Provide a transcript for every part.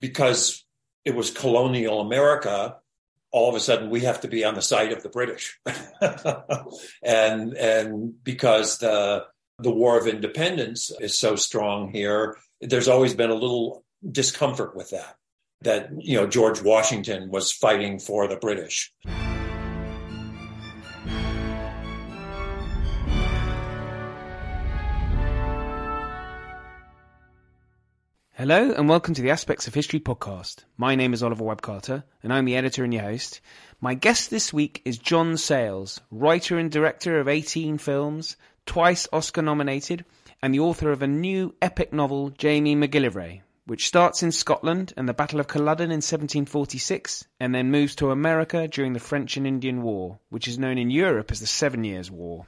because it was colonial America, all of a sudden we have to be on the side of the British. and and because the the War of Independence is so strong here, there's always been a little discomfort with that. That you know George Washington was fighting for the British. Hello and welcome to the Aspects of History podcast. My name is Oliver Webb Carter and I'm the editor and your host. My guest this week is John Sayles, writer and director of 18 films, twice Oscar nominated, and the author of a new epic novel, Jamie MacGillivray, which starts in Scotland and the Battle of Culloden in 1746 and then moves to America during the French and Indian War, which is known in Europe as the Seven Years' War.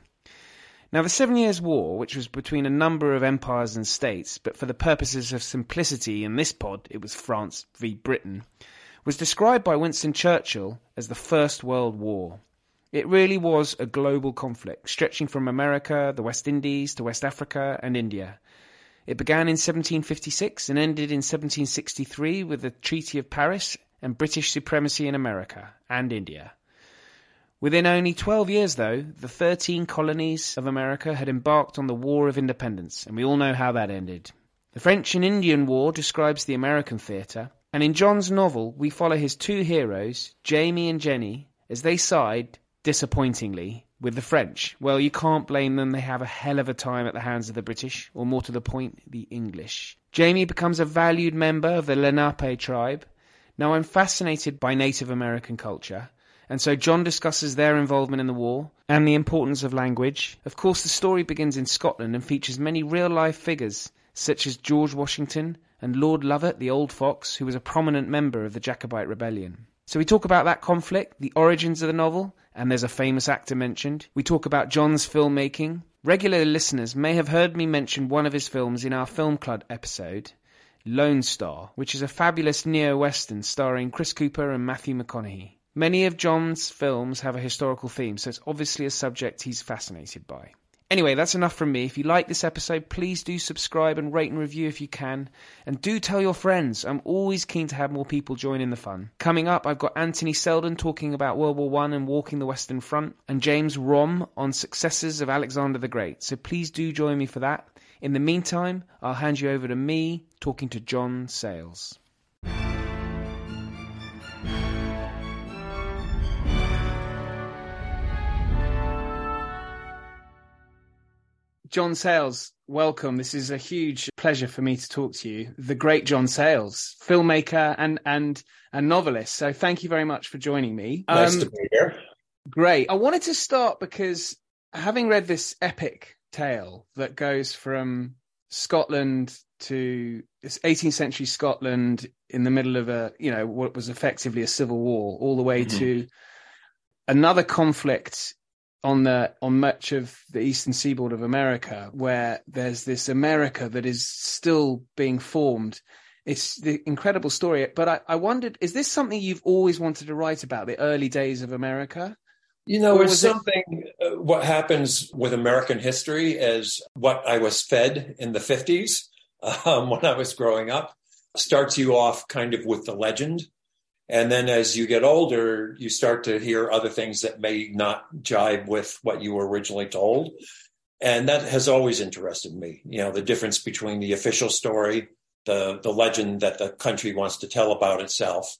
Now, the Seven Years' War, which was between a number of empires and states, but for the purposes of simplicity in this pod, it was France v. Britain, was described by Winston Churchill as the First World War. It really was a global conflict, stretching from America, the West Indies, to West Africa and India. It began in 1756 and ended in 1763 with the Treaty of Paris and British supremacy in America and India. Within only 12 years, though, the 13 colonies of America had embarked on the War of Independence, and we all know how that ended. The French and Indian War describes the American theatre, and in John's novel, we follow his two heroes, Jamie and Jenny, as they side, disappointingly, with the French. Well, you can't blame them, they have a hell of a time at the hands of the British, or more to the point, the English. Jamie becomes a valued member of the Lenape tribe. Now, I'm fascinated by Native American culture and so John discusses their involvement in the war and the importance of language. Of course, the story begins in Scotland and features many real life figures, such as George Washington and Lord Lovat, the Old Fox, who was a prominent member of the Jacobite Rebellion. So we talk about that conflict, the origins of the novel, and there's a famous actor mentioned. We talk about John's filmmaking. Regular listeners may have heard me mention one of his films in our Film Club episode, Lone Star, which is a fabulous neo-western starring Chris Cooper and Matthew McConaughey. Many of John's films have a historical theme, so it's obviously a subject he's fascinated by. Anyway, that's enough from me. If you like this episode, please do subscribe and rate and review if you can. And do tell your friends. I'm always keen to have more people join in the fun. Coming up, I've got Anthony Seldon talking about World War One and walking the Western Front, and James Romm on successors of Alexander the Great. So please do join me for that. In the meantime, I'll hand you over to me talking to John Sayles. John Sayles, welcome. This is a huge pleasure for me to talk to you. The great John Sayles, filmmaker and and and novelist. So thank you very much for joining me. Nice um, to be here. Great. I wanted to start because having read this epic tale that goes from Scotland to this 18th century Scotland in the middle of a, you know, what was effectively a civil war, all the way mm-hmm. to another conflict on the on much of the eastern seaboard of America, where there's this America that is still being formed. It's the incredible story. But I, I wondered, is this something you've always wanted to write about, the early days of America? You know, it's something. It... Uh, what happens with American history is what I was fed in the fifties um, when I was growing up. Starts you off kind of with the legend and then as you get older, you start to hear other things that may not jibe with what you were originally told. And that has always interested me. You know, the difference between the official story, the, the legend that the country wants to tell about itself,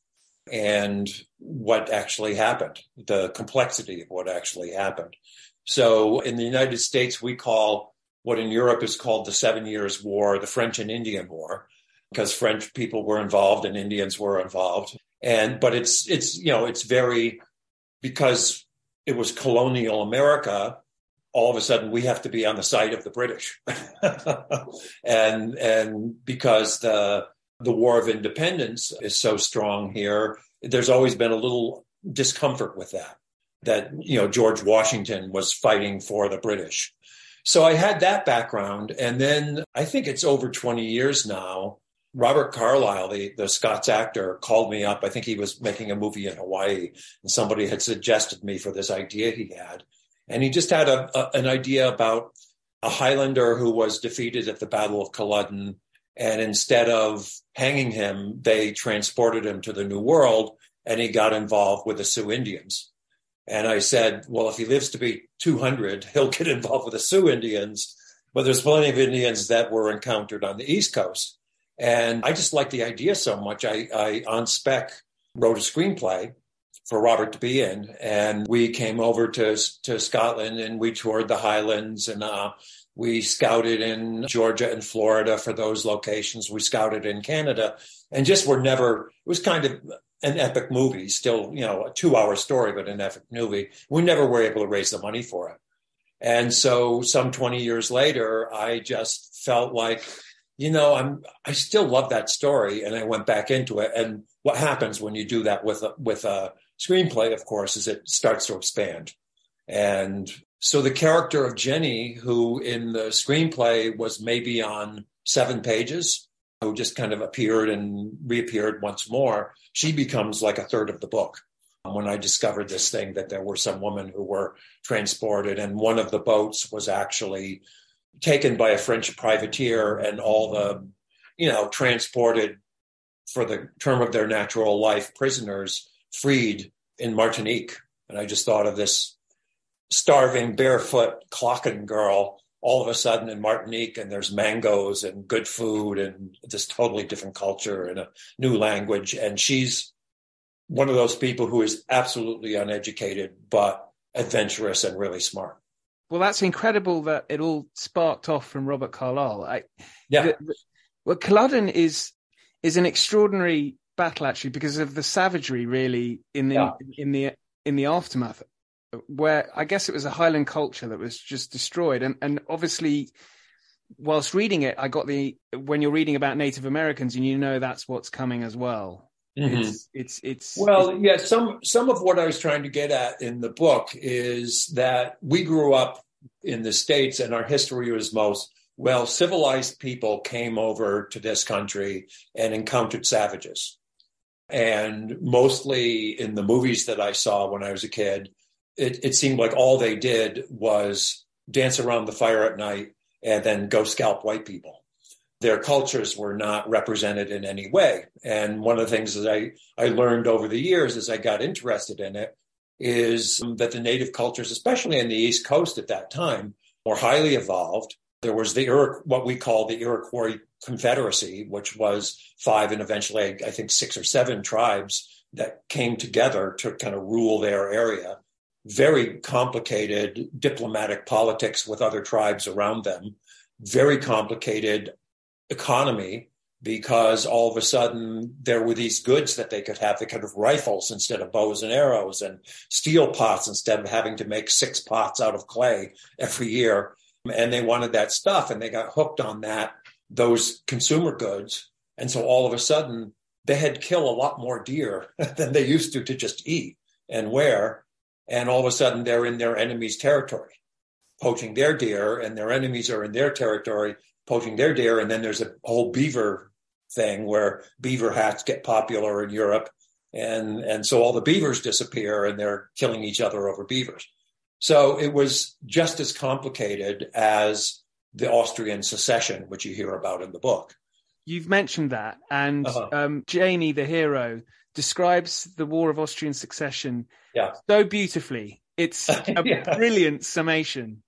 and what actually happened, the complexity of what actually happened. So in the United States, we call what in Europe is called the Seven Years' War, the French and Indian War, because French people were involved and Indians were involved and but it's it's you know it's very because it was colonial America. All of a sudden, we have to be on the side of the British, and and because the the War of Independence is so strong here, there's always been a little discomfort with that. That you know George Washington was fighting for the British, so I had that background, and then I think it's over 20 years now Robert Carlyle, the, the Scots actor, called me up. I think he was making a movie in Hawaii, and somebody had suggested me for this idea he had. And he just had a, a, an idea about a Highlander who was defeated at the Battle of Culloden. And instead of hanging him, they transported him to the New World and he got involved with the Sioux Indians. And I said, well, if he lives to be 200, he'll get involved with the Sioux Indians. But there's plenty of Indians that were encountered on the East Coast. And I just liked the idea so much. I, I on spec wrote a screenplay for Robert to be in, and we came over to to Scotland and we toured the Highlands and uh, we scouted in Georgia and Florida for those locations. We scouted in Canada, and just were never. It was kind of an epic movie, still you know a two hour story, but an epic movie. We never were able to raise the money for it, and so some twenty years later, I just felt like you know, I'm I still love that story, and I went back into it. And what happens when you do that with a, with a screenplay, of course, is it starts to expand. And so the character of Jenny, who in the screenplay was maybe on seven pages, who just kind of appeared and reappeared once more, she becomes like a third of the book. When I discovered this thing, that there were some women who were transported, and one of the boats was actually taken by a French privateer and all the, you know, transported for the term of their natural life prisoners freed in Martinique. And I just thought of this starving, barefoot clocking girl all of a sudden in Martinique, and there's mangoes and good food and this totally different culture and a new language. And she's one of those people who is absolutely uneducated, but adventurous and really smart. Well, that's incredible that it all sparked off from Robert Carlyle. I, yeah. The, the, well, Culloden is is an extraordinary battle actually because of the savagery really in the yeah. in the in the aftermath, where I guess it was a Highland culture that was just destroyed, and and obviously. Whilst reading it, I got the when you're reading about Native Americans and you know that's what's coming as well. Mm-hmm. It's, it's it's well, it's, yeah. Some some of what I was trying to get at in the book is that we grew up in the states, and our history was most well civilized people came over to this country and encountered savages, and mostly in the movies that I saw when I was a kid, it, it seemed like all they did was dance around the fire at night and then go scalp white people their cultures were not represented in any way. And one of the things that I, I learned over the years as I got interested in it is that the native cultures, especially in the East Coast at that time, were highly evolved. There was the Iroquois, what we call the Iroquois Confederacy, which was five and eventually, I think, six or seven tribes that came together to kind of rule their area. Very complicated diplomatic politics with other tribes around them, very complicated economy because all of a sudden there were these goods that they could have. They could have rifles instead of bows and arrows and steel pots instead of having to make six pots out of clay every year. And they wanted that stuff and they got hooked on that, those consumer goods. And so all of a sudden they had kill a lot more deer than they used to to just eat and wear. And all of a sudden they're in their enemy's territory, poaching their deer, and their enemies are in their territory poaching their deer. And then there's a whole beaver thing where beaver hats get popular in Europe. And, and so all the beavers disappear and they're killing each other over beavers. So it was just as complicated as the Austrian succession, which you hear about in the book. You've mentioned that. And uh-huh. um, Jamie, the hero, describes the War of Austrian Succession yeah. so beautifully. It's a yeah. brilliant summation.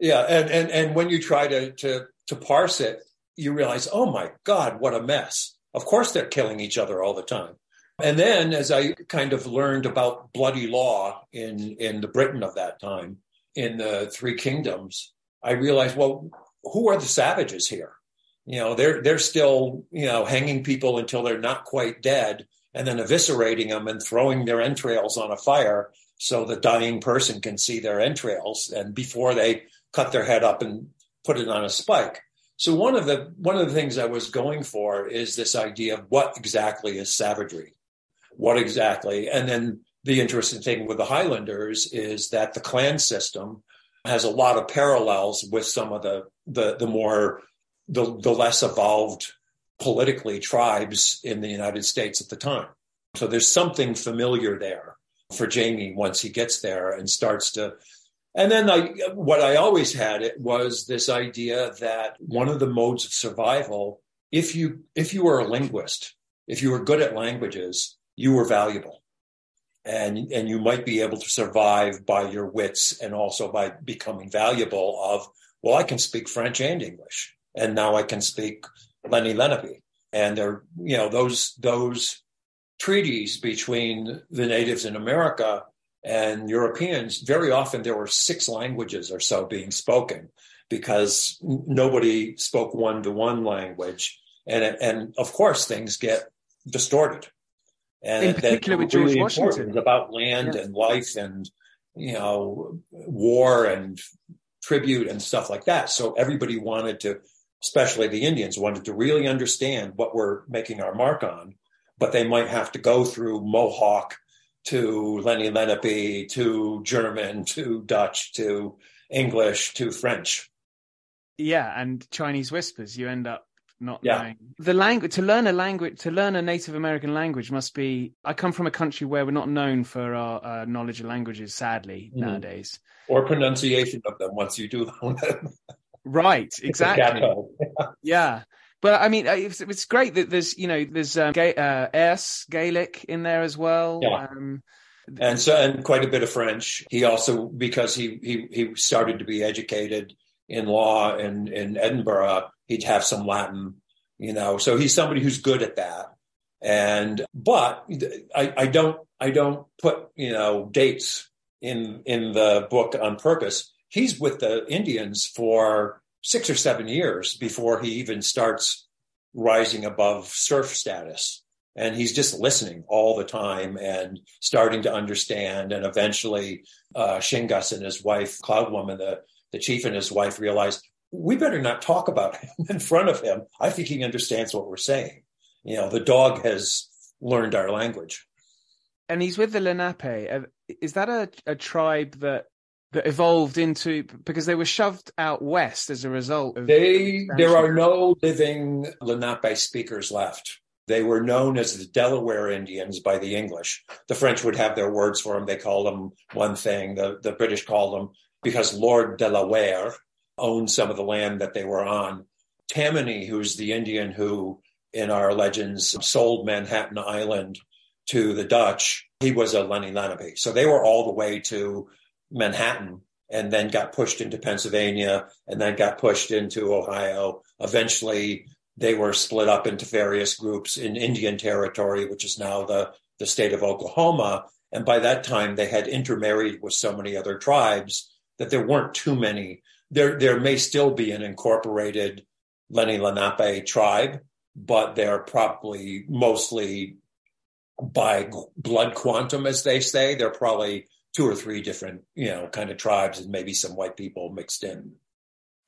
Yeah, and, and and when you try to to to parse it, you realize, oh my God, what a mess. Of course, they're killing each other all the time. And then, as I kind of learned about bloody law in, in the Britain of that time, in the Three Kingdoms, I realized, well, who are the savages here? You know, they're they're still you know hanging people until they're not quite dead, and then eviscerating them and throwing their entrails on a fire so the dying person can see their entrails, and before they cut their head up and put it on a spike. So one of the one of the things I was going for is this idea of what exactly is savagery, what exactly, and then the interesting thing with the Highlanders is that the clan system has a lot of parallels with some of the the, the more the, the less evolved politically tribes in the United States at the time. So there's something familiar there for Jamie once he gets there and starts to and then I, what I always had it was this idea that one of the modes of survival if you if you were a linguist, if you were good at languages, you were valuable. And, and you might be able to survive by your wits and also by becoming valuable of, well, I can speak French and English. And now I can speak Lenni Lenape. And there, you know, those those treaties between the natives in America and Europeans, very often there were six languages or so being spoken because nobody spoke one to one language. And, and of course, things get distorted. And in particular with George Washington. about land yeah. and life and, you know, war and tribute and stuff like that. So everybody wanted to, especially the Indians, wanted to really understand what we're making our mark on, but they might have to go through Mohawk to Lenni Lenape to German to Dutch to English to French. Yeah, and Chinese whispers. You end up not yeah. knowing the language. To learn a language, to learn a Native American language, must be. I come from a country where we're not known for our uh, knowledge of languages. Sadly, mm-hmm. nowadays, or pronunciation of them once you do them. right. Exactly. yeah. But I mean, it's, it's great that there's, you know, there's um, Ga- uh, Gaelic in there as well. Yeah. Um, and so, and quite a bit of French. He also, because he he he started to be educated in law in in Edinburgh, he'd have some Latin, you know. So he's somebody who's good at that. And but I, I don't I don't put you know dates in in the book on purpose. He's with the Indians for six or seven years before he even starts rising above serf status. And he's just listening all the time and starting to understand. And eventually, uh, Shingas and his wife, Cloud Woman, the, the chief and his wife realized we better not talk about him in front of him. I think he understands what we're saying. You know, the dog has learned our language. And he's with the Lenape. Is that a, a tribe that that evolved into because they were shoved out west as a result of they there are no living lenape speakers left. They were known as the delaware indians by the english. The french would have their words for them they called them one thing. The, the british called them because lord delaware owned some of the land that they were on. Tammany who's the indian who in our legends sold manhattan island to the dutch he was a lenni lenape. So they were all the way to Manhattan and then got pushed into Pennsylvania and then got pushed into Ohio. Eventually, they were split up into various groups in Indian Territory, which is now the, the state of Oklahoma. And by that time, they had intermarried with so many other tribes that there weren't too many. There, there may still be an incorporated Lenni Lenape tribe, but they're probably mostly by blood quantum, as they say. They're probably two or three different, you know, kind of tribes and maybe some white people mixed in.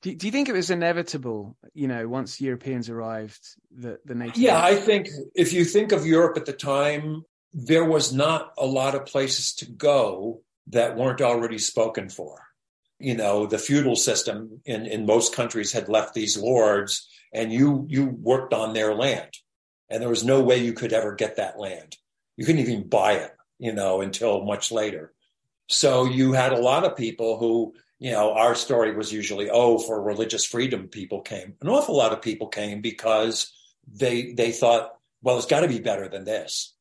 Do, do you think it was inevitable, you know, once Europeans arrived, that the native? Yeah, I think if you think of Europe at the time, there was not a lot of places to go that weren't already spoken for. You know, the feudal system in, in most countries had left these lords and you you worked on their land. And there was no way you could ever get that land. You couldn't even buy it, you know, until much later. So you had a lot of people who, you know, our story was usually, oh, for religious freedom, people came. An awful lot of people came because they they thought, well, it's got to be better than this.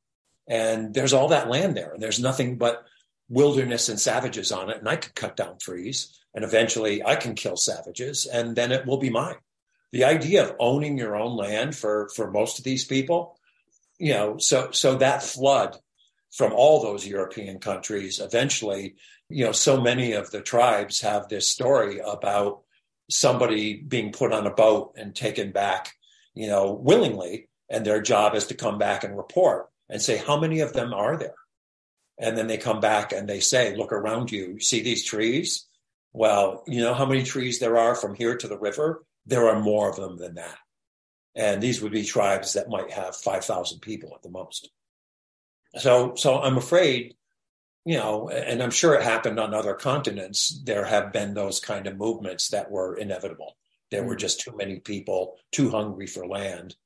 And there's all that land there, and there's nothing but wilderness and savages on it. And I could cut down trees, and eventually I can kill savages, and then it will be mine. The idea of owning your own land for for most of these people, you know, so so that flood from all those European countries. Eventually, you know, so many of the tribes have this story about somebody being put on a boat and taken back, you know, willingly. And their job is to come back and report and say, how many of them are there? And then they come back and they say, look around you. You see these trees? Well, you know how many trees there are from here to the river? There are more of them than that. And these would be tribes that might have 5,000 people at the most. So, so I'm afraid, you know, and I'm sure it happened on other continents. There have been those kind of movements that were inevitable. There were mm. just too many people too hungry for land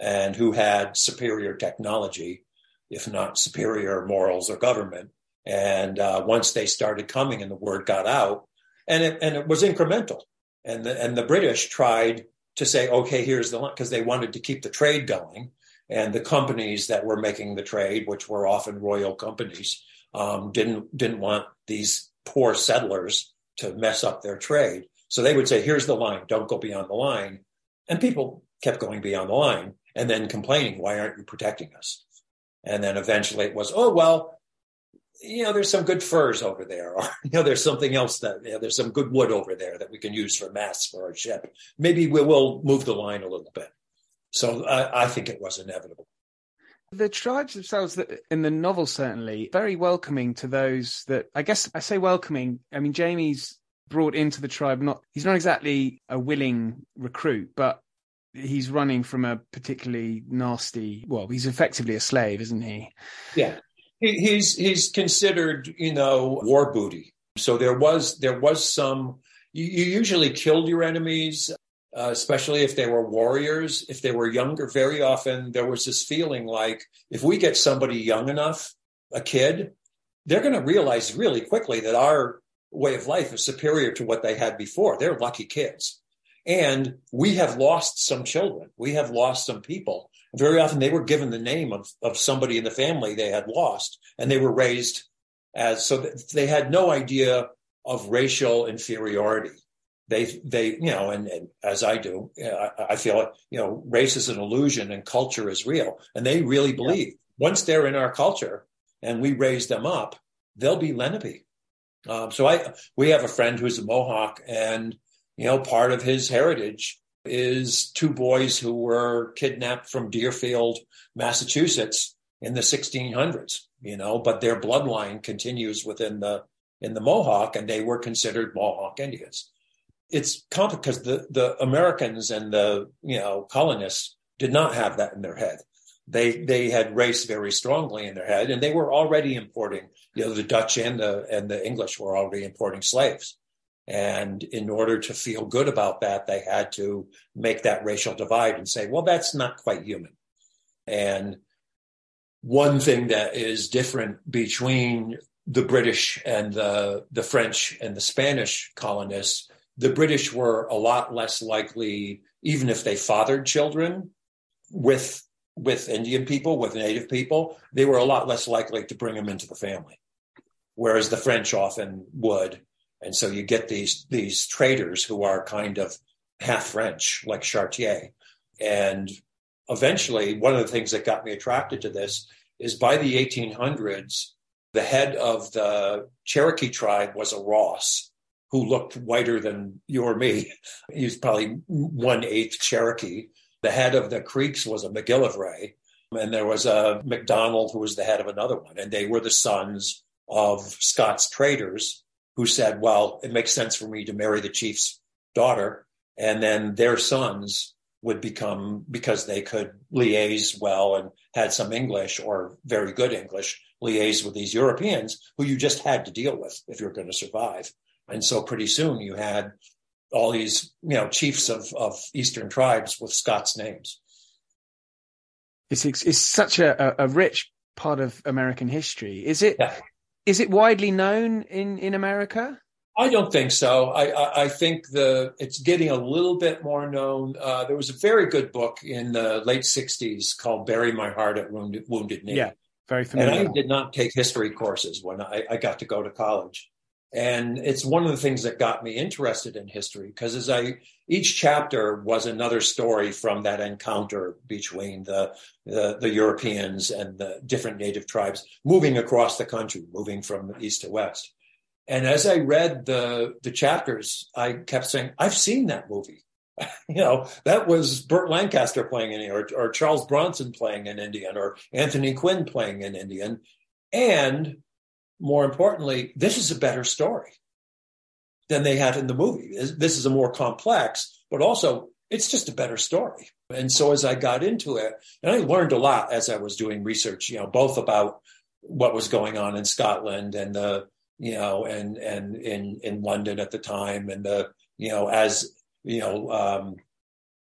and who had superior technology, if not superior morals or government. And uh, once they started coming and the word got out, and it, and it was incremental. And the, and the British tried to say, okay, here's the line, because they wanted to keep the trade going. And the companies that were making the trade, which were often royal companies, um, didn't didn't want these poor settlers to mess up their trade. So they would say, here's the line, don't go beyond the line. And people kept going beyond the line and then complaining, why aren't you protecting us? And then eventually it was, oh, well, you know, there's some good furs over there, or you know, there's something else that you know, there's some good wood over there that we can use for masts for our ship. Maybe we will move the line a little bit. So I, I think it was inevitable. The tribes themselves, in the novel, certainly very welcoming to those that I guess I say welcoming. I mean, Jamie's brought into the tribe. Not he's not exactly a willing recruit, but he's running from a particularly nasty. Well, he's effectively a slave, isn't he? Yeah, he, he's he's considered, you know, war booty. So there was there was some. You, you usually killed your enemies, uh, especially if they were warriors. If they were younger, very often there was this feeling like if we get somebody young enough, a kid, they're going to realize really quickly that our way of life is superior to what they had before. They're lucky kids. And we have lost some children. We have lost some people very often they were given the name of, of somebody in the family they had lost, and they were raised as so they had no idea of racial inferiority. They, they, you know, and, and as I do, I, I, feel like, you know, race is an illusion and culture is real. And they really believe yeah. once they're in our culture and we raise them up, they'll be Lenape. Um, so I, we have a friend who's a Mohawk and, you know, part of his heritage is two boys who were kidnapped from Deerfield, Massachusetts in the 1600s, you know, but their bloodline continues within the in the Mohawk and they were considered Mohawk Indians. It's complicated because the, the Americans and the, you know, colonists did not have that in their head. They they had race very strongly in their head and they were already importing, you know, the Dutch and the and the English were already importing slaves. And in order to feel good about that, they had to make that racial divide and say, well, that's not quite human. And one thing that is different between the British and the, the French and the Spanish colonists, the British were a lot less likely, even if they fathered children with with Indian people, with native people, they were a lot less likely to bring them into the family. Whereas the French often would. And so you get these these traders who are kind of half French, like Chartier. And eventually, one of the things that got me attracted to this is by the 1800s, the head of the Cherokee tribe was a Ross who looked whiter than you or me. He was probably one eighth Cherokee. The head of the Creeks was a MacGillivray. And there was a MacDonald who was the head of another one. And they were the sons of Scots traders who said, well, it makes sense for me to marry the chief's daughter. And then their sons would become, because they could liaise well and had some English or very good English, liaise with these Europeans who you just had to deal with if you're going to survive. And so pretty soon you had all these, you know, chiefs of, of Eastern tribes with Scots names. It's, it's such a, a rich part of American history. Is it? Yeah. Is it widely known in, in America? I don't think so. I, I, I, think the it's getting a little bit more known. Uh, there was a very good book in the late '60s called "Bury My Heart at Wounded, Wounded Knee." Yeah, very familiar. And I did not take history courses when I, I got to go to college. And it's one of the things that got me interested in history because as I each chapter was another story from that encounter between the, the, the Europeans and the different native tribes moving across the country, moving from east to west. And as I read the the chapters, I kept saying, "I've seen that movie." you know, that was Burt Lancaster playing in or, or Charles Bronson playing an Indian, or Anthony Quinn playing an Indian, and more importantly, this is a better story than they had in the movie. This is a more complex, but also it's just a better story. And so as I got into it, and I learned a lot as I was doing research, you know, both about what was going on in Scotland and the, you know, and and in in London at the time, and the, you know, as you know, um,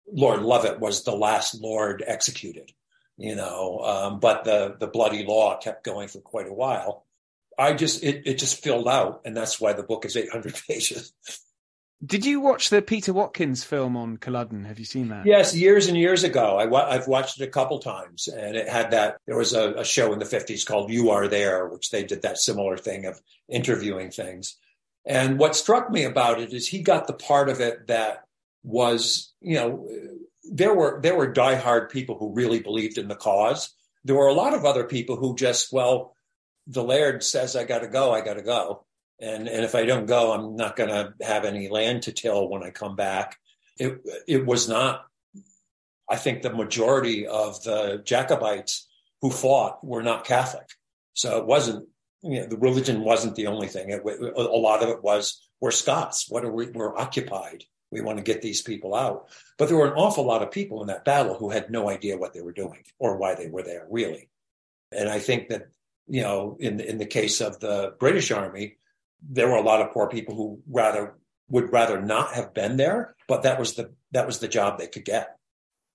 Lord Lovat was the last lord executed, you know, um, but the the bloody law kept going for quite a while. I just it it just filled out, and that's why the book is 800 pages. Did you watch the Peter Watkins film on Culloden? Have you seen that? Yes, years and years ago. I, have watched it a couple times, and it had that. There was a, a show in the fifties called "You Are There," which they did that similar thing of interviewing things. And what struck me about it is he got the part of it that was, you know, there were there were diehard people who really believed in the cause. There were a lot of other people who just, well, the Laird says I got to go, I got to go, and and if I don't go, I'm not going to have any land to till when I come back. It it was not. I think the majority of the Jacobites who fought were not Catholic, so it wasn't. You know, the religion wasn't the only thing. It, a lot of it was we're Scots. What are we? We're occupied. We want to get these people out. But there were an awful lot of people in that battle who had no idea what they were doing or why they were there, really. And I think that, you know, in in the case of the British Army, there were a lot of poor people who rather would rather not have been there, but that was the that was the job they could get.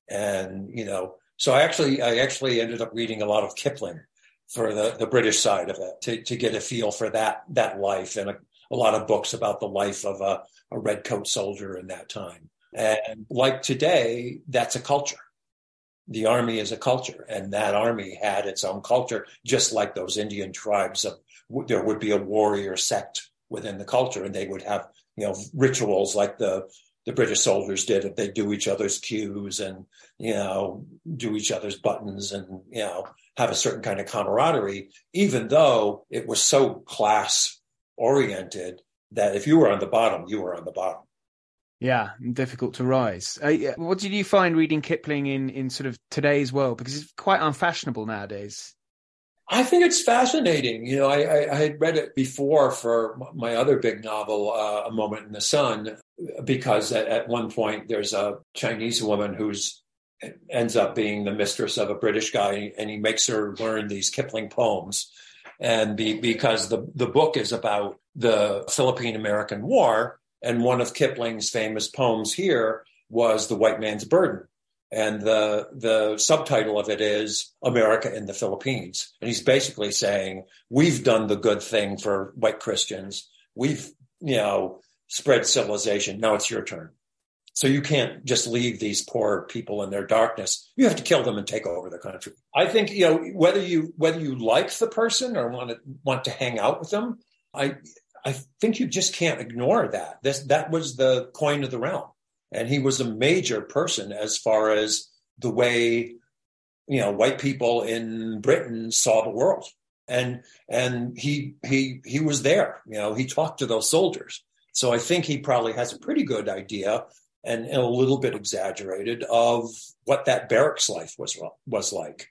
And, you know, so I actually I actually ended up reading a lot of Kipling for the, the British side of it to, to get a feel for that that life and a, a lot of books about the life of a, a red coat soldier in that time. And like today, that's a culture. The army is a culture, and that army had its own culture, just like those Indian tribes. Of, there would be a warrior sect within the culture, and they would have you know rituals like the the British soldiers did. If they do each other's queues and you know do each other's buttons, and you know have a certain kind of camaraderie, even though it was so class oriented that if you were on the bottom, you were on the bottom. Yeah, difficult to rise. Uh, what did you find reading Kipling in, in sort of today's world? Because it's quite unfashionable nowadays. I think it's fascinating. You know, I, I, I had read it before for my other big novel, uh, A Moment in the Sun, because at, at one point there's a Chinese woman who's ends up being the mistress of a British guy, and he makes her learn these Kipling poems. And be, because the, the book is about the Philippine American War, and one of Kipling's famous poems here was The White Man's Burden. And the, the subtitle of it is America in the Philippines. And he's basically saying, we've done the good thing for white Christians. We've, you know, spread civilization. Now it's your turn. So you can't just leave these poor people in their darkness. You have to kill them and take over the country. I think you know whether you whether you like the person or want to want to hang out with them. I I think you just can't ignore that. This that was the coin of the realm, and he was a major person as far as the way you know white people in Britain saw the world. And and he he he was there. You know, he talked to those soldiers. So I think he probably has a pretty good idea and, and a little bit exaggerated of what that barracks life was was like.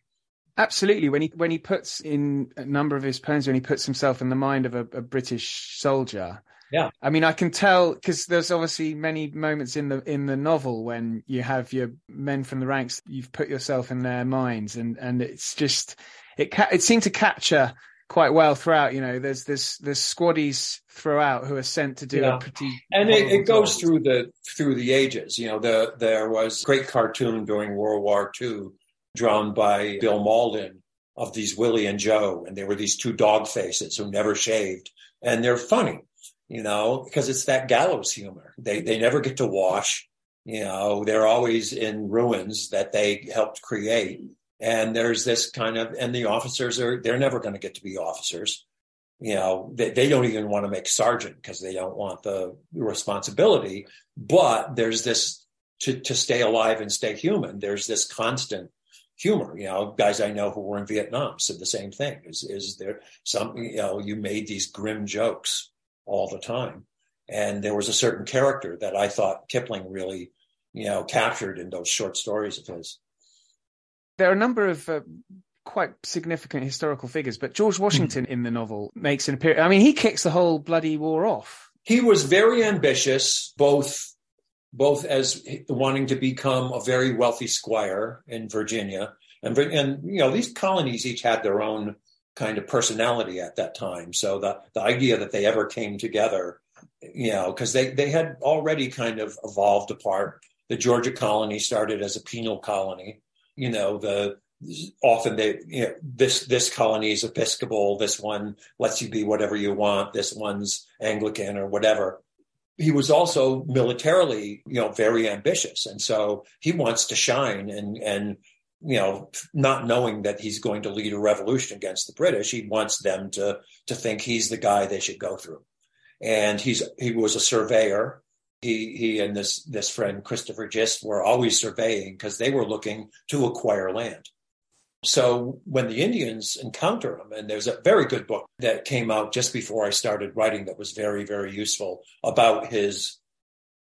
Absolutely. When he when he puts in a number of his poems, when he puts himself in the mind of a, a British soldier, yeah. I mean, I can tell because there's obviously many moments in the in the novel when you have your men from the ranks. You've put yourself in their minds, and and it's just it ca- it seemed to capture quite well throughout. You know, there's there's there's squaddies throughout who are sent to do yeah. a pretty and it, it goes through the through the ages. You know, the there was a great cartoon during World War II drawn by Bill Mauldin of these Willie and Joe, and they were these two dog faces who never shaved, and they're funny, you know, because it's that gallows humor. They they never get to wash. You know, they're always in ruins that they helped create and there's this kind of and the officers are they're never going to get to be officers you know they, they don't even want to make sergeant because they don't want the responsibility but there's this to, to stay alive and stay human there's this constant humor you know guys i know who were in vietnam said the same thing is is there some you know you made these grim jokes all the time and there was a certain character that i thought kipling really you know captured in those short stories of his there are a number of uh, quite significant historical figures, but George Washington in the novel makes an appearance. I mean, he kicks the whole bloody war off. He was very ambitious, both both as wanting to become a very wealthy squire in Virginia, and and you know these colonies each had their own kind of personality at that time. So the the idea that they ever came together, you know, because they they had already kind of evolved apart. The Georgia colony started as a penal colony you know the often they you know this this colony is episcopal this one lets you be whatever you want this one's anglican or whatever he was also militarily, you know, very ambitious. And so he wants to shine and, and, you know, not knowing that he's going to lead a revolution against the British, he wants them to, to think he's the guy they should go through. And he's, he was a surveyor. He, he and this, this friend, Christopher Gist, were always surveying because they were looking to acquire land. So when the Indians encounter him, and there's a very good book that came out just before I started writing that was very, very useful about his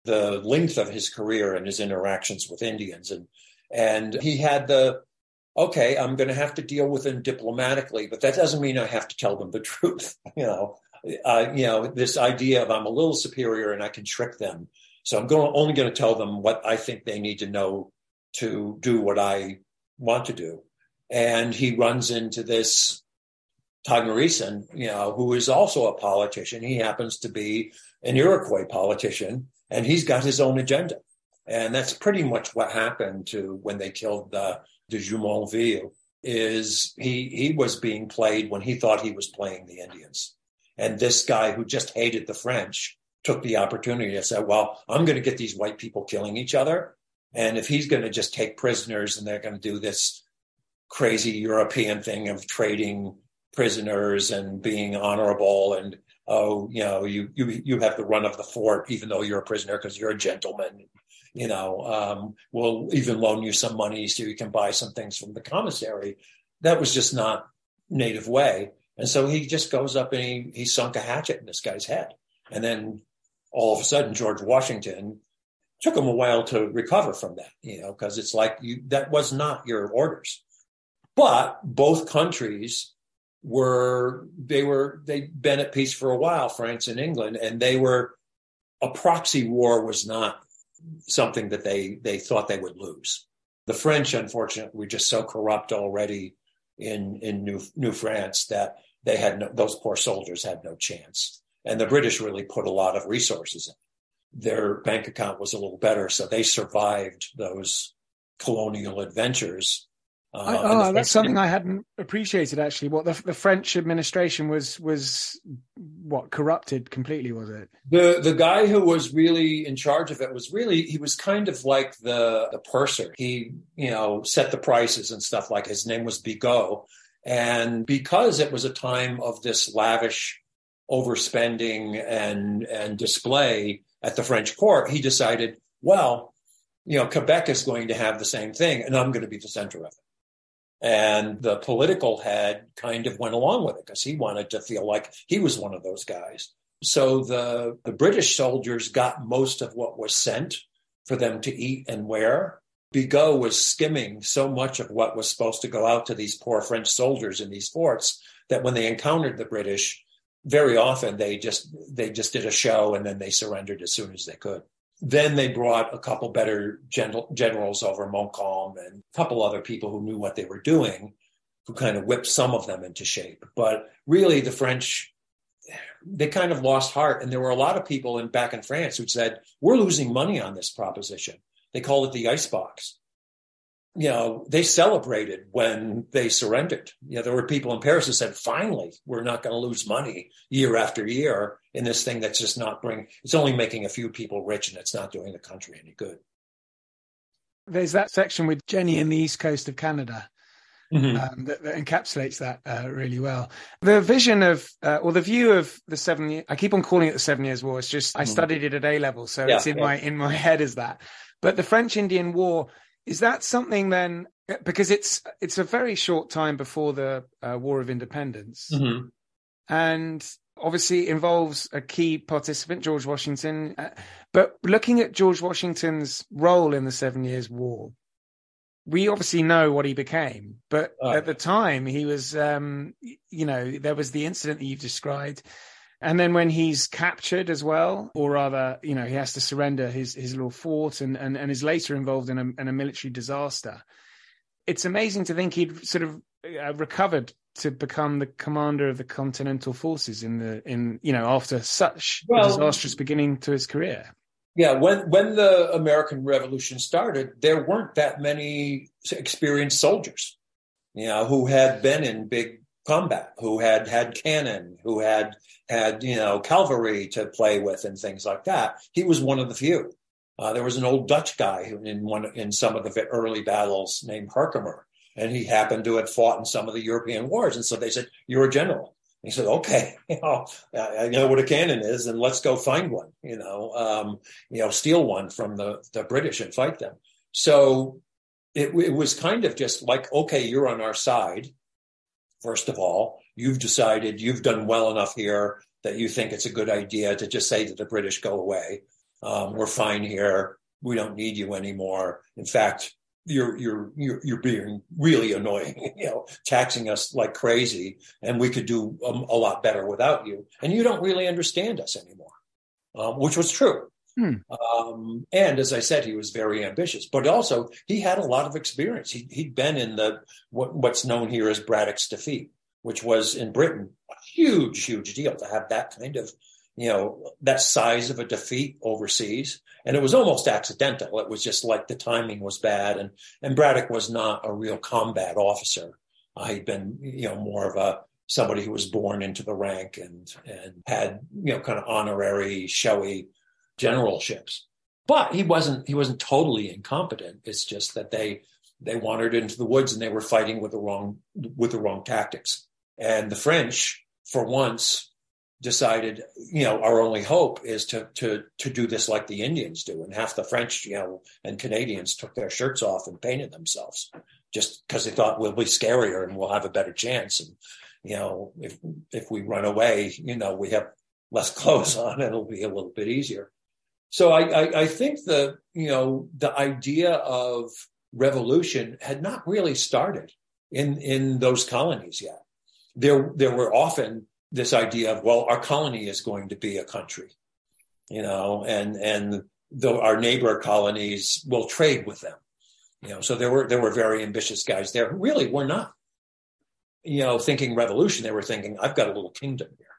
the length of his career and his interactions with Indians. And and he had the okay, I'm going to have to deal with them diplomatically, but that doesn't mean I have to tell them the truth. You know, uh, you know this idea of I'm a little superior and I can trick them. So I'm going only going to tell them what I think they need to know to do what I want to do and he runs into this Tanaghrisson, you know, who is also a politician. He happens to be an Iroquois politician, and he's got his own agenda. And that's pretty much what happened to when they killed uh, de Jumonville. Is he he was being played when he thought he was playing the Indians, and this guy who just hated the French took the opportunity to say, "Well, I'm going to get these white people killing each other, and if he's going to just take prisoners and they're going to do this crazy European thing of trading prisoners and being honorable and oh you know you you you have the run of the fort even though you're a prisoner because you're a gentleman you know um, we'll even loan you some money so you can buy some things from the commissary. That was just not native way. And so he just goes up and he, he sunk a hatchet in this guy's head. And then all of a sudden george washington took him a while to recover from that you know because it's like you that was not your orders but both countries were they were they'd been at peace for a while, France and England, and they were a proxy war was not something that they they thought they would lose. The French, unfortunately, were just so corrupt already in in New New France that they had no, those poor soldiers had no chance, and the British really put a lot of resources in. Their bank account was a little better, so they survived those colonial adventures uh, oh, that's something I hadn't appreciated actually. What the, the French administration was was what corrupted completely was it? The the guy who was really in charge of it was really he was kind of like the the purser. He you know set the prices and stuff like his name was Bigot, and because it was a time of this lavish overspending and and display at the French court, he decided, well, you know, Quebec is going to have the same thing, and I'm going to be the center of it. And the political head kind of went along with it because he wanted to feel like he was one of those guys. So the, the British soldiers got most of what was sent for them to eat and wear. Bigot was skimming so much of what was supposed to go out to these poor French soldiers in these forts that when they encountered the British, very often they just they just did a show and then they surrendered as soon as they could. Then they brought a couple better generals over, Montcalm and a couple other people who knew what they were doing, who kind of whipped some of them into shape. But really, the French, they kind of lost heart. And there were a lot of people in back in France who said, "We're losing money on this proposition." They called it the icebox you know, they celebrated when they surrendered. You know, there were people in Paris who said, finally, we're not going to lose money year after year in this thing that's just not bringing, it's only making a few people rich and it's not doing the country any good. There's that section with Jenny in the east coast of Canada. Mm-hmm. Um, that, that, encapsulates that uh, really well. The vision of, uh, or the view of the seven. Year, I keep on calling it the Seven Years' War. It's just I mm-hmm. studied it at A level, so yeah, it's in yeah. my in my head as that. But the French Indian War is that something then? Because it's it's a very short time before the uh, War of Independence, mm-hmm. and obviously involves a key participant, George Washington. Uh, but looking at George Washington's role in the Seven Years' War, we obviously know what he became. But oh. at the time, he was, um, you know, there was the incident that you've described. And then when he's captured as well, or rather, you know, he has to surrender his, his little fort and, and, and is later involved in a, in a military disaster. It's amazing to think he'd sort of uh, recovered to become the commander of the Continental Forces in the in you know after such well, a disastrous beginning to his career. Yeah, when when the American Revolution started, there weren't that many experienced soldiers, you know, who had been in big combat, who had had cannon, who had had you know cavalry to play with and things like that. He was one of the few. Uh, there was an old Dutch guy in one in some of the early battles named Herkimer, and he happened to have fought in some of the European wars. And so they said, "You're a general." He said, "Okay, you know, I know what a cannon is, and let's go find one. You know, um, you know, steal one from the the British and fight them." So it, it was kind of just like, "Okay, you're on our side." First of all, you've decided you've done well enough here that you think it's a good idea to just say to the British, "Go away." Um, we're fine here. We don't need you anymore. In fact, you're you're you're, being really annoying, you know, taxing us like crazy, and we could do a, a lot better without you. And you don't really understand us anymore, um, which was true. Hmm. Um, and as I said, he was very ambitious, but also he had a lot of experience. He, had been in the what, what's known here as Braddock's defeat, which was in Britain a huge, huge deal to have that kind of you know, that size of a defeat overseas. And it was almost accidental. It was just like the timing was bad. And, and Braddock was not a real combat officer. Uh, he'd been, you know, more of a, somebody who was born into the rank and, and had, you know, kind of honorary, showy generalships. But he wasn't, he wasn't totally incompetent. It's just that they, they wandered into the woods and they were fighting with the wrong, with the wrong tactics. And the French, for once, decided, you know, our only hope is to to to do this like the Indians do, and half the French, you know, and Canadians took their shirts off and painted themselves just because they thought we'll be scarier and we'll have a better chance. And you know, if if we run away, you know, we have less clothes on, it'll be a little bit easier. So I, I, I think the you know the idea of revolution had not really started in in those colonies yet. There there were often this idea of well our colony is going to be a country you know and and though our neighbor colonies will trade with them. You know so there were there were very ambitious guys there who really were not you know thinking revolution. They were thinking i've got a little kingdom here.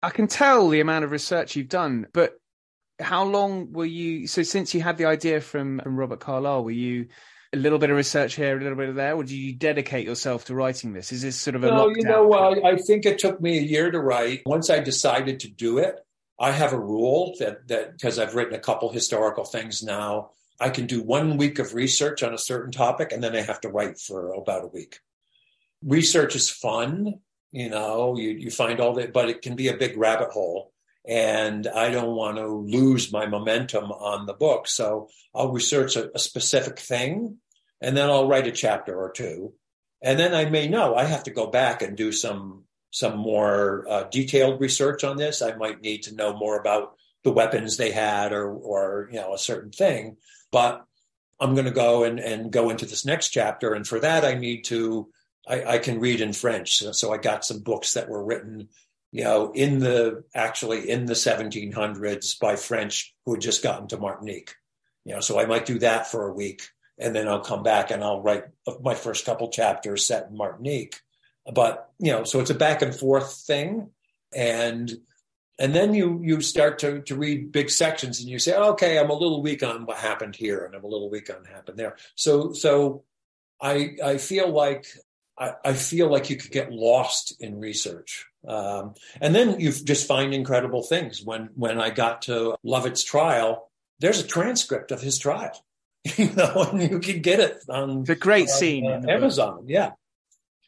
I can tell the amount of research you've done but how long were you so since you had the idea from, from robert carlyle were you a little bit of research here, a little bit of there, or do you dedicate yourself to writing this? Is this sort of a no? You know, I think it took me a year to write. Once I decided to do it, I have a rule that that because I've written a couple historical things now, I can do one week of research on a certain topic, and then I have to write for about a week. Research is fun, you know. You you find all that, but it can be a big rabbit hole and I don't want to lose my momentum on the book. So I'll research a, a, specific thing and then I'll write a chapter or two. And then I may know I have to go back and do some some more uh, detailed research on this. I might need to know more about the weapons they had or or you know a certain thing. But I'm going to go and, and go into this next chapter. And for that, I need to, I, I can read in French. So, so I got some books that were written you know, in the actually in the 1700s by French who had just gotten to Martinique. You know, so I might do that for a week and then I'll come back and I'll write my first couple chapters set in Martinique. But, you know, so it's a back and forth thing. And and then you you start to to read big sections and you say, okay, I'm a little weak on what happened here and I'm a little weak on what happened there. So so I I feel like I, I feel like you could get lost in research. Um, and then you just find incredible things. When when I got to Lovat's trial, there's a transcript of his trial. you know, and you can get it on the great on, scene uh, Amazon. Yeah.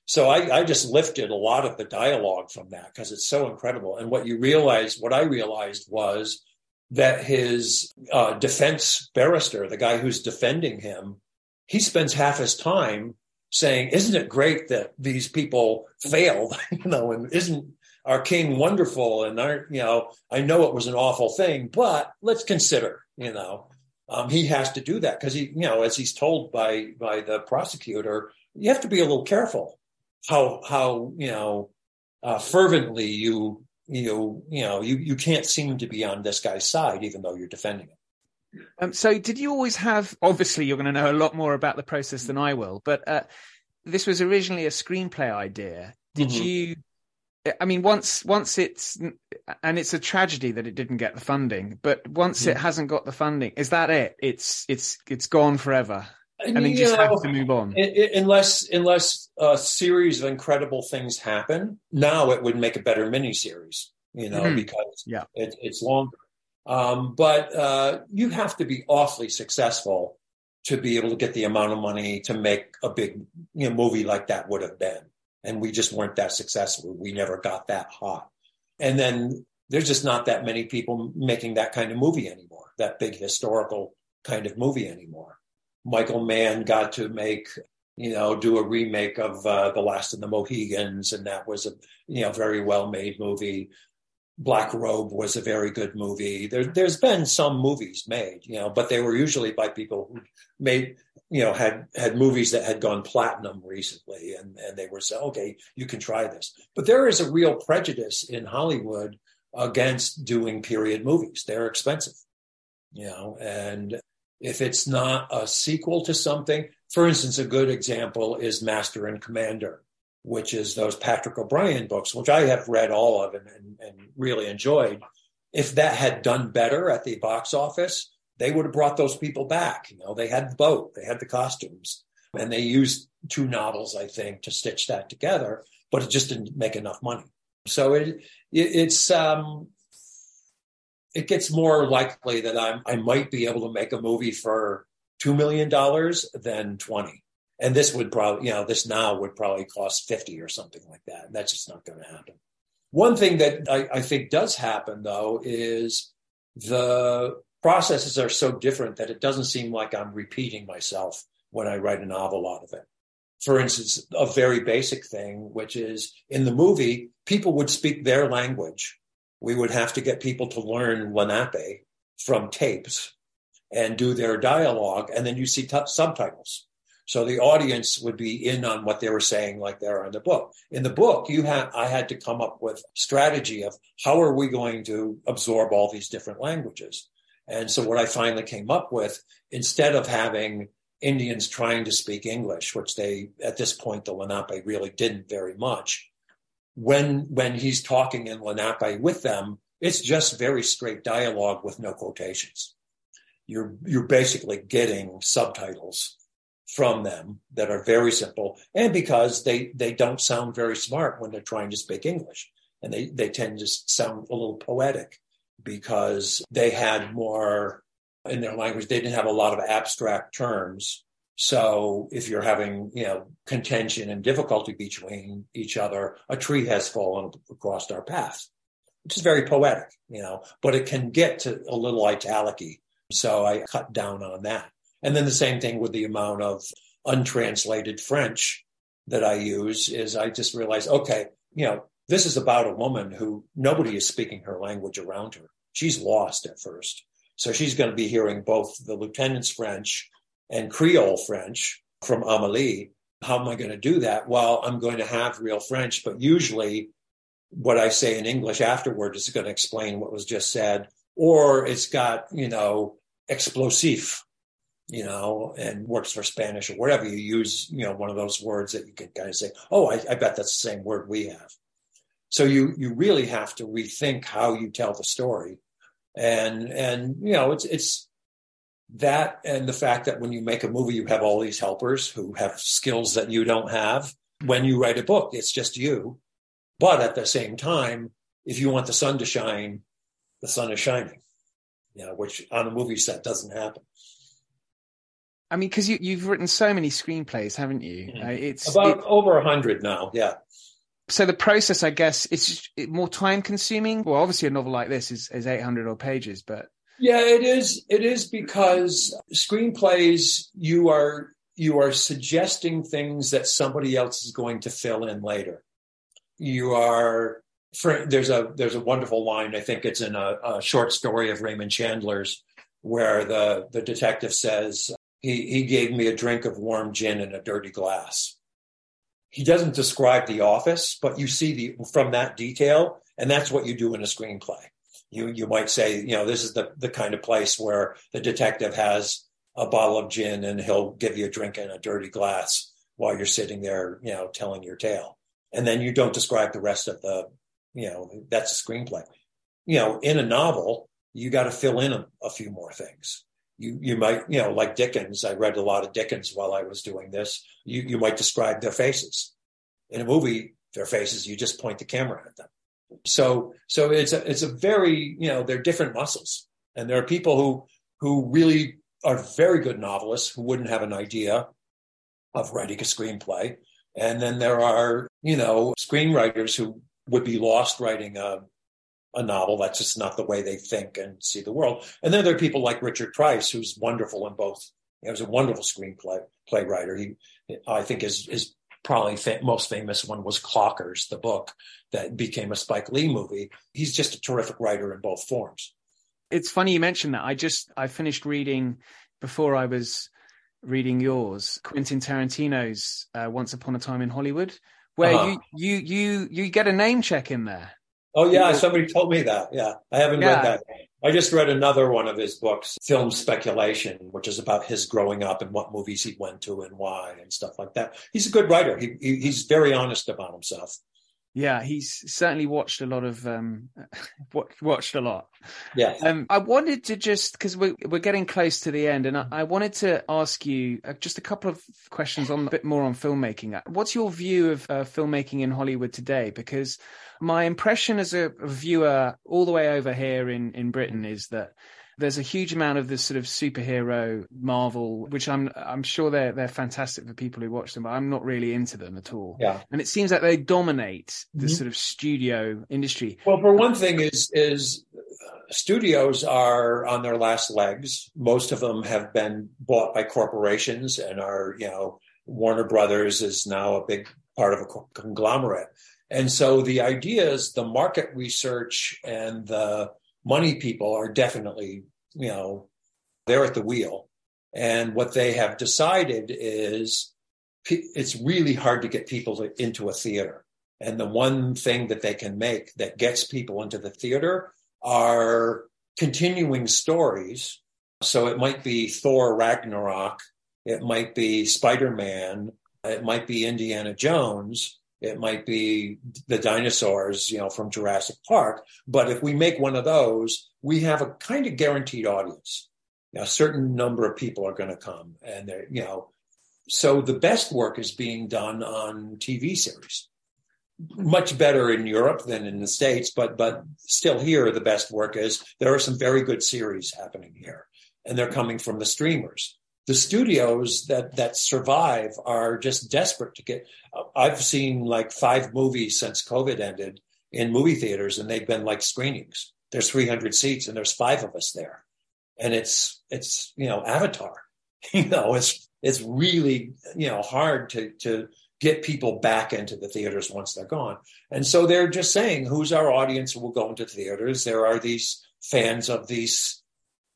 So I, I just lifted a lot of the dialogue from that because it's so incredible. And what you realize, what I realized was that his uh, defense barrister, the guy who's defending him, he spends half his time saying, "Isn't it great that these people failed?" you know, and isn't our king wonderful? And our, you know, I know it was an awful thing, but let's consider, you know, um, he has to do that because he, you know, as he's told by by the prosecutor, you have to be a little careful how how you know uh, fervently you you you know you you can't seem to be on this guy's side even though you're defending him. Um, so, did you always have? Obviously, you're going to know a lot more about the process than I will. But uh, this was originally a screenplay idea. Did mm-hmm. you? I mean, once once it's and it's a tragedy that it didn't get the funding. But once mm-hmm. it hasn't got the funding, is that it? It's it's it's gone forever. and then you just know, have to move on. It, it, unless unless a series of incredible things happen, now it would make a better miniseries, you know, mm-hmm. because yeah. It, it's longer. Um, but uh, you have to be awfully successful to be able to get the amount of money to make a big you know, movie like that would have been. And we just weren't that successful. We never got that hot. And then there's just not that many people making that kind of movie anymore, that big historical kind of movie anymore. Michael Mann got to make, you know, do a remake of uh, The Last of the Mohicans, and that was a, you know, very well made movie. Black Robe was a very good movie. There, there's been some movies made, you know, but they were usually by people who made, you know, had had movies that had gone platinum recently, and and they were saying, okay, you can try this. But there is a real prejudice in Hollywood against doing period movies. They're expensive, you know, and if it's not a sequel to something, for instance, a good example is Master and Commander, which is those Patrick O'Brian books, which I have read all of and, and, and really enjoyed. If that had done better at the box office, they would have brought those people back. You know, they had the boat, they had the costumes, and they used two novels, I think, to stitch that together, but it just didn't make enough money. So it, it it's um, it gets more likely that I'm, I might be able to make a movie for $2 million than 20. And this would probably, you know, this now would probably cost 50 or something like that. And that's just not going to happen. One thing that I, I think does happen though is the processes are so different that it doesn't seem like I'm repeating myself when I write a novel out of it. For instance, a very basic thing, which is in the movie, people would speak their language we would have to get people to learn Lenape from tapes and do their dialogue, and then you see t- subtitles. So the audience would be in on what they were saying, like they're in the book. In the book, you had I had to come up with strategy of how are we going to absorb all these different languages. And so what I finally came up with, instead of having Indians trying to speak English, which they at this point the Lenape really didn't very much, when when he's talking in Lenape with them, it's just very straight dialogue with no quotations. You're you're basically getting subtitles from them that are very simple, and because they they don't sound very smart when they're trying to speak English, and they they tend to sound a little poetic because they had more in their language. They didn't have a lot of abstract terms so if you're having, you know, contention and difficulty between each other, a tree has fallen across our path, which is very poetic, you know, but it can get to a little italic So I cut down on that. And then the same thing with the amount of untranslated French that I use is I just realized, okay, you know, this is about a woman who nobody is speaking her language around her. She's lost at first. So she's going to be hearing both the lieutenant's French and Creole French from Amelie. How am I going to do that? Well, I'm going to have real French, but usually what I say in English afterward is going to explain what was just said, or it's got, you know, explosif, you know, and works for Spanish or whatever you use, you know, one of those words that you can kind of say, oh, I, I bet that's the same word we have. So you you really have to rethink how you tell the story, and and you know it's it's that and the fact that when you make a movie, you have all these helpers who have skills that you don't have. When you write a book, it's just you. But at the same time, if you want the sun to shine, the sun is shining, you know, which on a movie set doesn't happen. I mean, because you, you've written so many screenplays, haven't you? Mm-hmm. Uh, it's about it, over a hundred now. Yeah. So the process, I guess, is more time consuming. Well, obviously, a novel like this is, is 800 odd pages, but yeah, it is. It is because screenplays you are you are suggesting things that somebody else is going to fill in later. You are for, there's a there's a wonderful line. I think it's in a, a short story of Raymond Chandler's where the the detective says he he gave me a drink of warm gin in a dirty glass. He doesn't describe the office, but you see the from that detail, and that's what you do in a screenplay you you might say, you know, this is the the kind of place where the detective has a bottle of gin and he'll give you a drink in a dirty glass while you're sitting there, you know, telling your tale. And then you don't describe the rest of the, you know, that's a screenplay. You know, in a novel, you got to fill in a, a few more things. You you might you know like Dickens. I read a lot of Dickens while I was doing this. You you might describe their faces. In a movie, their faces you just point the camera at them. So so it's a it's a very you know they're different muscles, and there are people who who really are very good novelists who wouldn't have an idea of writing a screenplay, and then there are you know screenwriters who would be lost writing a a novel. That's just not the way they think and see the world. And then there are people like Richard Price, who's wonderful in both. He was a wonderful screenplay playwriter. He, I think, is is probably fa- most famous one was Clockers, the book that became a Spike Lee movie. He's just a terrific writer in both forms. It's funny you mentioned that. I just I finished reading before I was reading yours, Quentin Tarantino's uh, Once Upon a Time in Hollywood, where uh-huh. you you you you get a name check in there. Oh yeah, somebody told me that. Yeah, I haven't yeah. read that. I just read another one of his books, Film Speculation, which is about his growing up and what movies he went to and why and stuff like that. He's a good writer. He, he he's very honest about himself. Yeah, he's certainly watched a lot of um, watched a lot. Yeah. Um, I wanted to just because we're we're getting close to the end, and I, I wanted to ask you uh, just a couple of questions on a bit more on filmmaking. What's your view of uh, filmmaking in Hollywood today? Because my impression as a, a viewer all the way over here in in Britain is that there's a huge amount of this sort of superhero Marvel, which I'm I'm sure they're they're fantastic for people who watch them, but I'm not really into them at all. Yeah. And it seems like they dominate the mm-hmm. sort of studio industry. Well, for one thing, is is studios are on their last legs. Most of them have been bought by corporations and are, you know, Warner Brothers is now a big part of a conglomerate. And so the idea is the market research and the money people are definitely, you know, they're at the wheel. And what they have decided is it's really hard to get people to, into a theater. And the one thing that they can make that gets people into the theater are continuing stories. So it might be Thor Ragnarok, it might be Spider Man, it might be Indiana Jones, it might be the dinosaurs, you know, from Jurassic Park. But if we make one of those, we have a kind of guaranteed audience. A certain number of people are going to come, and they're, you know, so the best work is being done on TV series. Much better in Europe than in the States, but but still here the best work is there are some very good series happening here, and they're coming from the streamers the studios that that survive are just desperate to get. I've seen like five movies since COVID ended in movie theaters, and they've been like screenings. There's 300 seats, and there's five of us there, and it's it's you know Avatar. You know, it's it's really you know hard to to get people back into the theaters once they're gone. And so they're just saying, who's our audience will go into theaters? There are these fans of these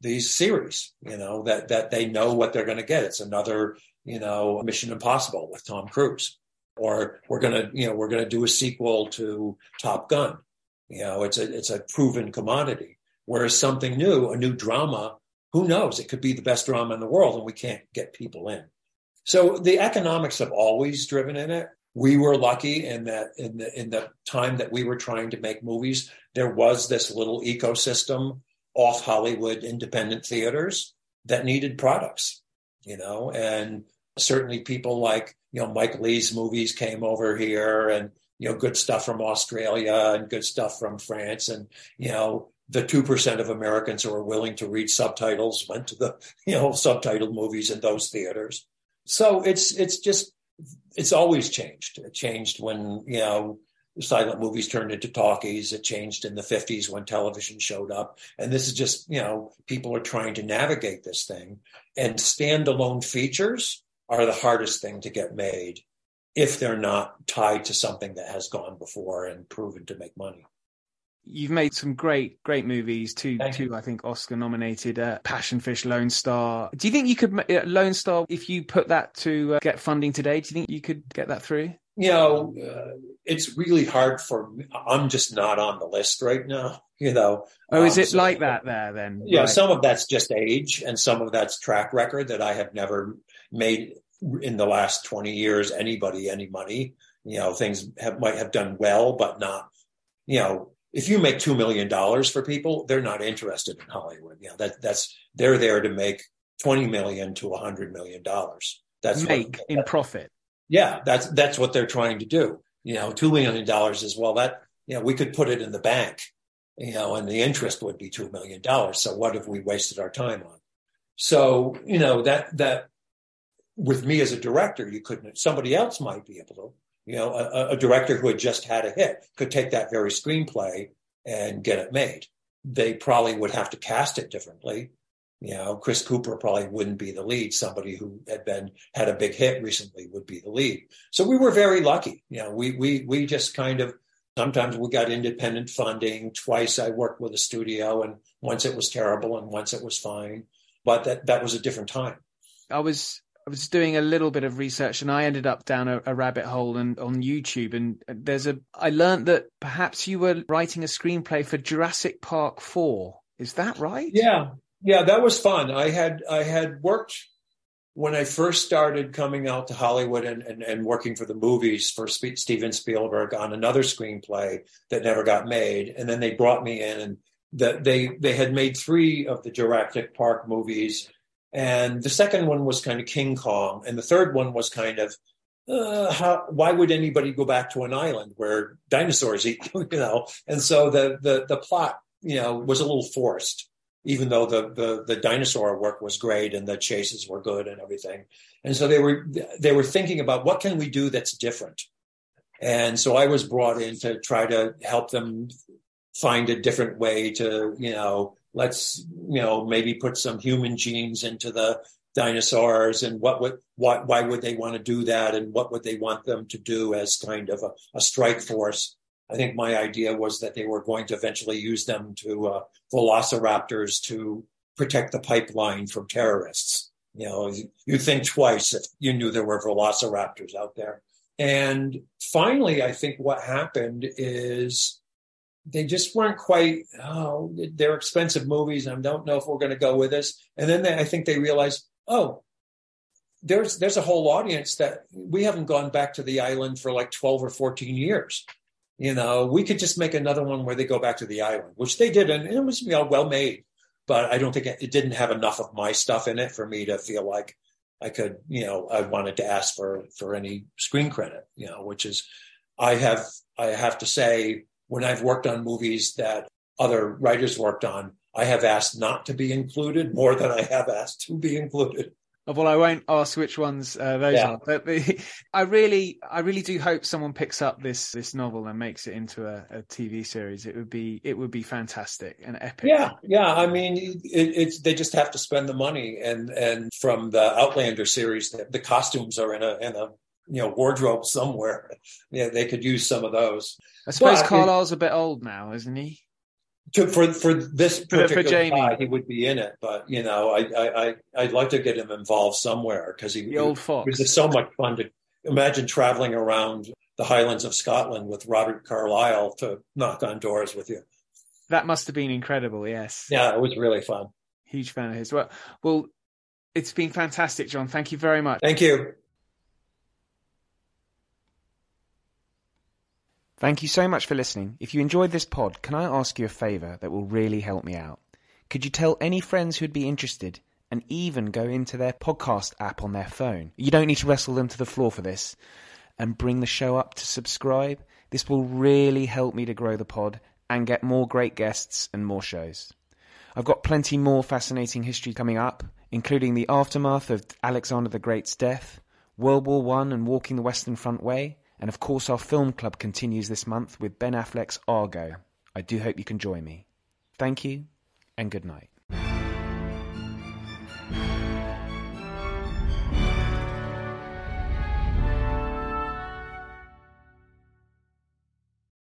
these series, you know, that that they know what they're going to get. It's another, you know, Mission Impossible with Tom Cruise, or we're gonna, you know, we're gonna do a sequel to Top Gun. You know, it's a it's a proven commodity. Whereas something new, a new drama, who knows? It could be the best drama in the world, and we can't get people in. So the economics have always driven in it. We were lucky in that in the in the time that we were trying to make movies, there was this little ecosystem off Hollywood independent theaters that needed products, you know, and certainly people like, you know, Mike Leigh's movies came over here and, you know, good stuff from Australia and good stuff from France. And, you know, the 2% of Americans who are willing to read subtitles went to the, you know, subtitled movies in those theaters. So it's, it's just, it's always changed. It changed when, you know, silent movies turned into talkies. It changed in the 50s when television showed up. And this is just, you know, people are trying to navigate this thing. And standalone features are the hardest thing to get made if they're not tied to something that has gone before and proven to make money. You've made some great, great movies. Two, Thank two, you. I think, Oscar-nominated. Uh, Passion Fish, Lone Star. Do you think you could uh, Lone Star if you put that to uh, get funding today? Do you think you could get that through? You know, uh, it's really hard for me. I'm just not on the list right now, you know. Oh, is um, it so, like that there then? Yeah, right. some of that's just age and some of that's track record that I have never made in the last 20 years anybody any money. You know, things have, might have done well, but not, you know, if you make $2 million for people, they're not interested in Hollywood. You know, that, that's, they're there to make 20 million to 100 million dollars. That's make what, in profit. Yeah, that's, that's what they're trying to do. You know, $2 million is, well, that, you know, we could put it in the bank, you know, and the interest would be $2 million. So what have we wasted our time on? So, you know, that, that with me as a director, you couldn't, somebody else might be able to, you know, a, a director who had just had a hit could take that very screenplay and get it made. They probably would have to cast it differently. You know, Chris Cooper probably wouldn't be the lead. Somebody who had been had a big hit recently would be the lead. So we were very lucky. You know, we we we just kind of sometimes we got independent funding. Twice I worked with a studio, and once it was terrible, and once it was fine. But that that was a different time. I was I was doing a little bit of research and I ended up down a, a, rabbit hole and on YouTube and there's a I learned that perhaps you were writing a screenplay for Jurassic Park 4. Is that right? Yeah. Yeah, that was fun. I had I had worked when I first started coming out to Hollywood and, and, and working for the movies for Steven Spielberg on another screenplay that never got made. And then they brought me in and that they they had made three of the Jurassic Park movies and the second one was kind of King Kong, and the third one was kind of uh, how, why would anybody go back to an island where dinosaurs eat? You know, and so the the the plot, you know, was a little forced, even though the the the dinosaur work was great and the chases were good and everything. And so they were they were thinking about what can we do that's different. And so I was brought in to try to help them find a different way to, you know, let's you know maybe put some human genes into the dinosaurs and what would why, why would they want to do that and what would they want them to do as kind of a, a strike force i think my idea was that they were going to eventually use them to uh, velociraptors to protect the pipeline from terrorists. You know you think twice if you knew there were velociraptors out there. And finally i think what happened is they just weren't quite oh they're expensive movies. I don't know if we're going to go with this. And then they, i think they realized oh there's there's a whole audience that we haven't gone back to the island for like 12 or 14 years you know we could just make another one where they go back to the island which they did and it was you know well made but i don't think it, it didn't have enough of my stuff in it for me to feel like i could you know i wanted to ask for for any screen credit you know which is i have i have to say when I've worked on movies that other writers worked on, I have asked not to be included more than I have asked to be included. Well, I won't ask which ones uh, those yeah. are, but the, I really, I really do hope someone picks up this this novel and makes it into a, a, TV series. It would be, it would be fantastic and epic. Yeah, yeah. I mean, it, it's they just have to spend the money, and and from the Outlander series, the, the costumes are in a in a you know wardrobe somewhere. Yeah, they could use some of those. I suppose but Carlyle's a bit old now, isn't he? To, for for this particular for Jamie. guy, he would be in it. But you know, I I, I would like to get him involved somewhere because he the old fox. It was so much fun to imagine traveling around the Highlands of Scotland with Robert Carlyle to knock on doors with you. That must have been incredible. Yes. Yeah, it was really fun. Huge fan of his. Well, well, it's been fantastic, John. Thank you very much. Thank you. Thank you so much for listening. If you enjoyed this pod, can I ask you a favour that will really help me out? Could you tell any friends who'd be interested and even go into their podcast app on their phone? You don't need to wrestle them to the floor for this and bring the show up to subscribe. This will really help me to grow the pod and get more great guests and more shows. I've got plenty more fascinating history coming up, including the aftermath of Alexander the Great's death, World War One and walking the Western Front way, and of course, our film club continues this month with Ben Affleck's Argo. I do hope you can join me. Thank you, and good night.